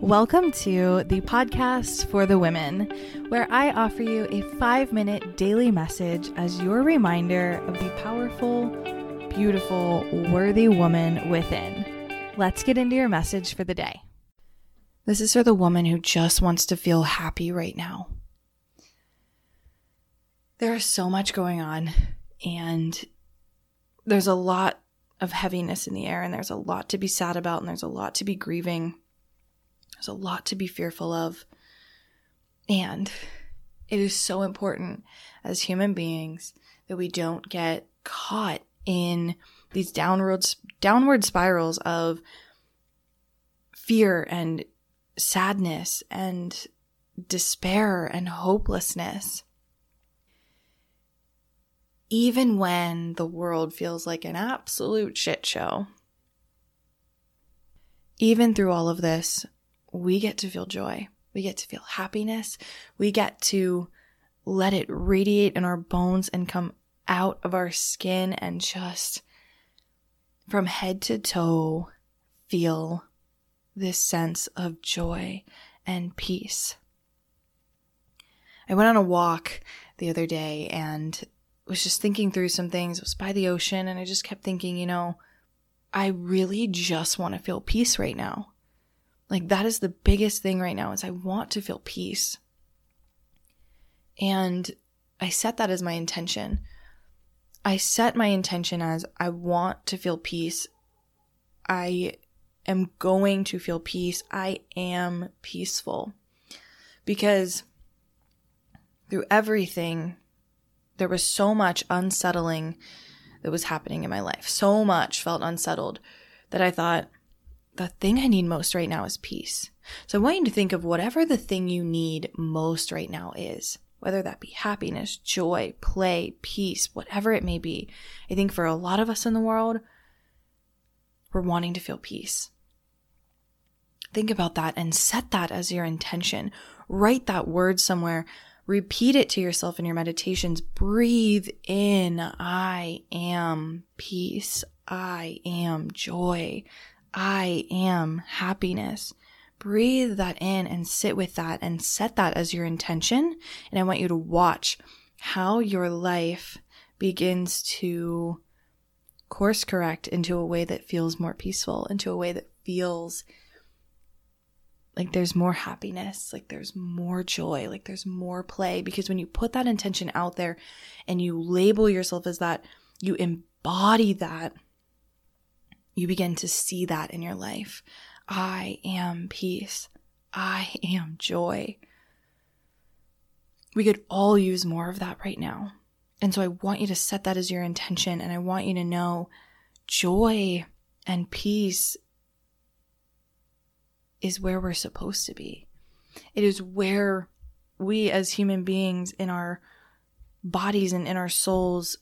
Welcome to the podcast for the women, where I offer you a five minute daily message as your reminder of the powerful, beautiful, worthy woman within. Let's get into your message for the day. This is for the woman who just wants to feel happy right now. There is so much going on, and there's a lot of heaviness in the air, and there's a lot to be sad about, and there's a lot to be grieving there's a lot to be fearful of. And it is so important as human beings that we don't get caught in these downward downward spirals of fear and sadness and despair and hopelessness. Even when the world feels like an absolute shit show. Even through all of this, we get to feel joy. We get to feel happiness. We get to let it radiate in our bones and come out of our skin and just from head to toe feel this sense of joy and peace. I went on a walk the other day and was just thinking through some things. It was by the ocean and I just kept thinking, you know, I really just want to feel peace right now. Like that is the biggest thing right now is I want to feel peace. And I set that as my intention. I set my intention as I want to feel peace. I am going to feel peace. I am peaceful. Because through everything, there was so much unsettling that was happening in my life. So much felt unsettled that I thought, the thing I need most right now is peace. So I want you to think of whatever the thing you need most right now is, whether that be happiness, joy, play, peace, whatever it may be. I think for a lot of us in the world, we're wanting to feel peace. Think about that and set that as your intention. Write that word somewhere. Repeat it to yourself in your meditations. Breathe in, I am peace. I am joy. I am happiness. Breathe that in and sit with that and set that as your intention. And I want you to watch how your life begins to course correct into a way that feels more peaceful, into a way that feels like there's more happiness, like there's more joy, like there's more play. Because when you put that intention out there and you label yourself as that, you embody that you begin to see that in your life. I am peace. I am joy. We could all use more of that right now. And so I want you to set that as your intention and I want you to know joy and peace is where we're supposed to be. It is where we as human beings in our bodies and in our souls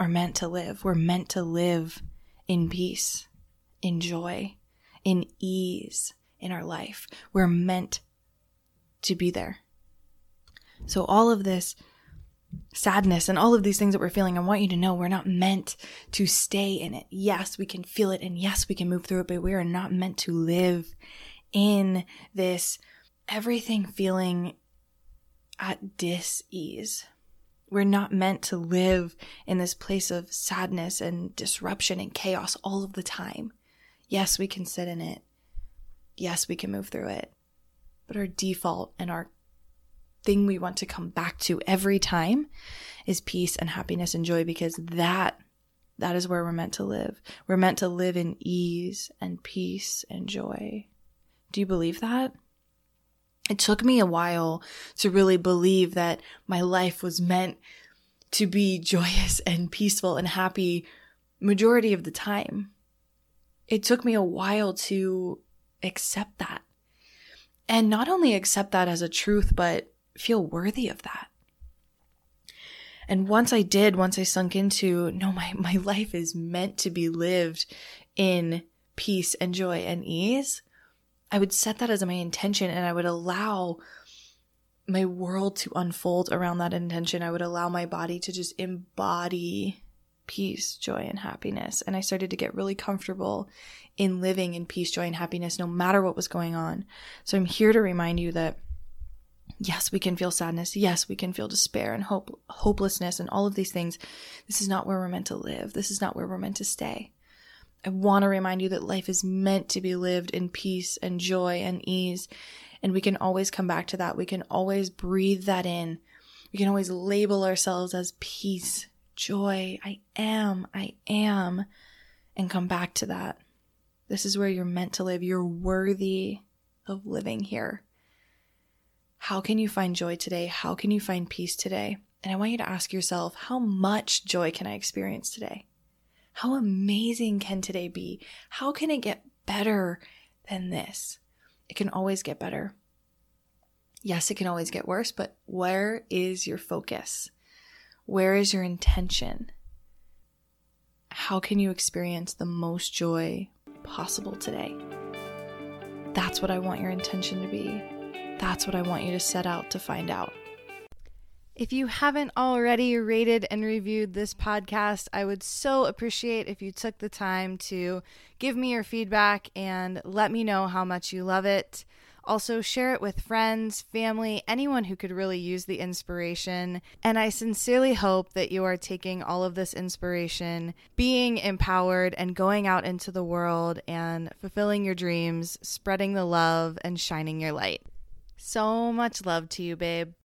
are meant to live. We're meant to live in peace in joy, in ease in our life. We're meant to be there. So, all of this sadness and all of these things that we're feeling, I want you to know we're not meant to stay in it. Yes, we can feel it and yes, we can move through it, but we are not meant to live in this everything feeling at dis ease. We're not meant to live in this place of sadness and disruption and chaos all of the time. Yes, we can sit in it. Yes, we can move through it. But our default and our thing we want to come back to every time is peace and happiness and joy because that that is where we're meant to live. We're meant to live in ease and peace and joy. Do you believe that? It took me a while to really believe that my life was meant to be joyous and peaceful and happy majority of the time it took me a while to accept that. And not only accept that as a truth, but feel worthy of that. And once I did, once I sunk into, no, my, my life is meant to be lived in peace and joy and ease, I would set that as my intention and I would allow my world to unfold around that intention. I would allow my body to just embody peace, joy, and happiness. And I started to get really comfortable in living in peace, joy, and happiness no matter what was going on. So I'm here to remind you that yes, we can feel sadness. Yes, we can feel despair and hope, hopelessness and all of these things. This is not where we're meant to live. This is not where we're meant to stay. I want to remind you that life is meant to be lived in peace and joy and ease. And we can always come back to that. We can always breathe that in. We can always label ourselves as peace, joy. I am, I am, and come back to that. This is where you're meant to live. You're worthy of living here. How can you find joy today? How can you find peace today? And I want you to ask yourself, how much joy can I experience today? How amazing can today be? How can it get better than this? It can always get better. Yes, it can always get worse, but where is your focus? Where is your intention? How can you experience the most joy possible today? That's what I want your intention to be. That's what I want you to set out to find out. If you haven't already rated and reviewed this podcast, I would so appreciate if you took the time to give me your feedback and let me know how much you love it. Also, share it with friends, family, anyone who could really use the inspiration. And I sincerely hope that you are taking all of this inspiration, being empowered, and going out into the world and fulfilling your dreams, spreading the love, and shining your light. So much love to you, babe.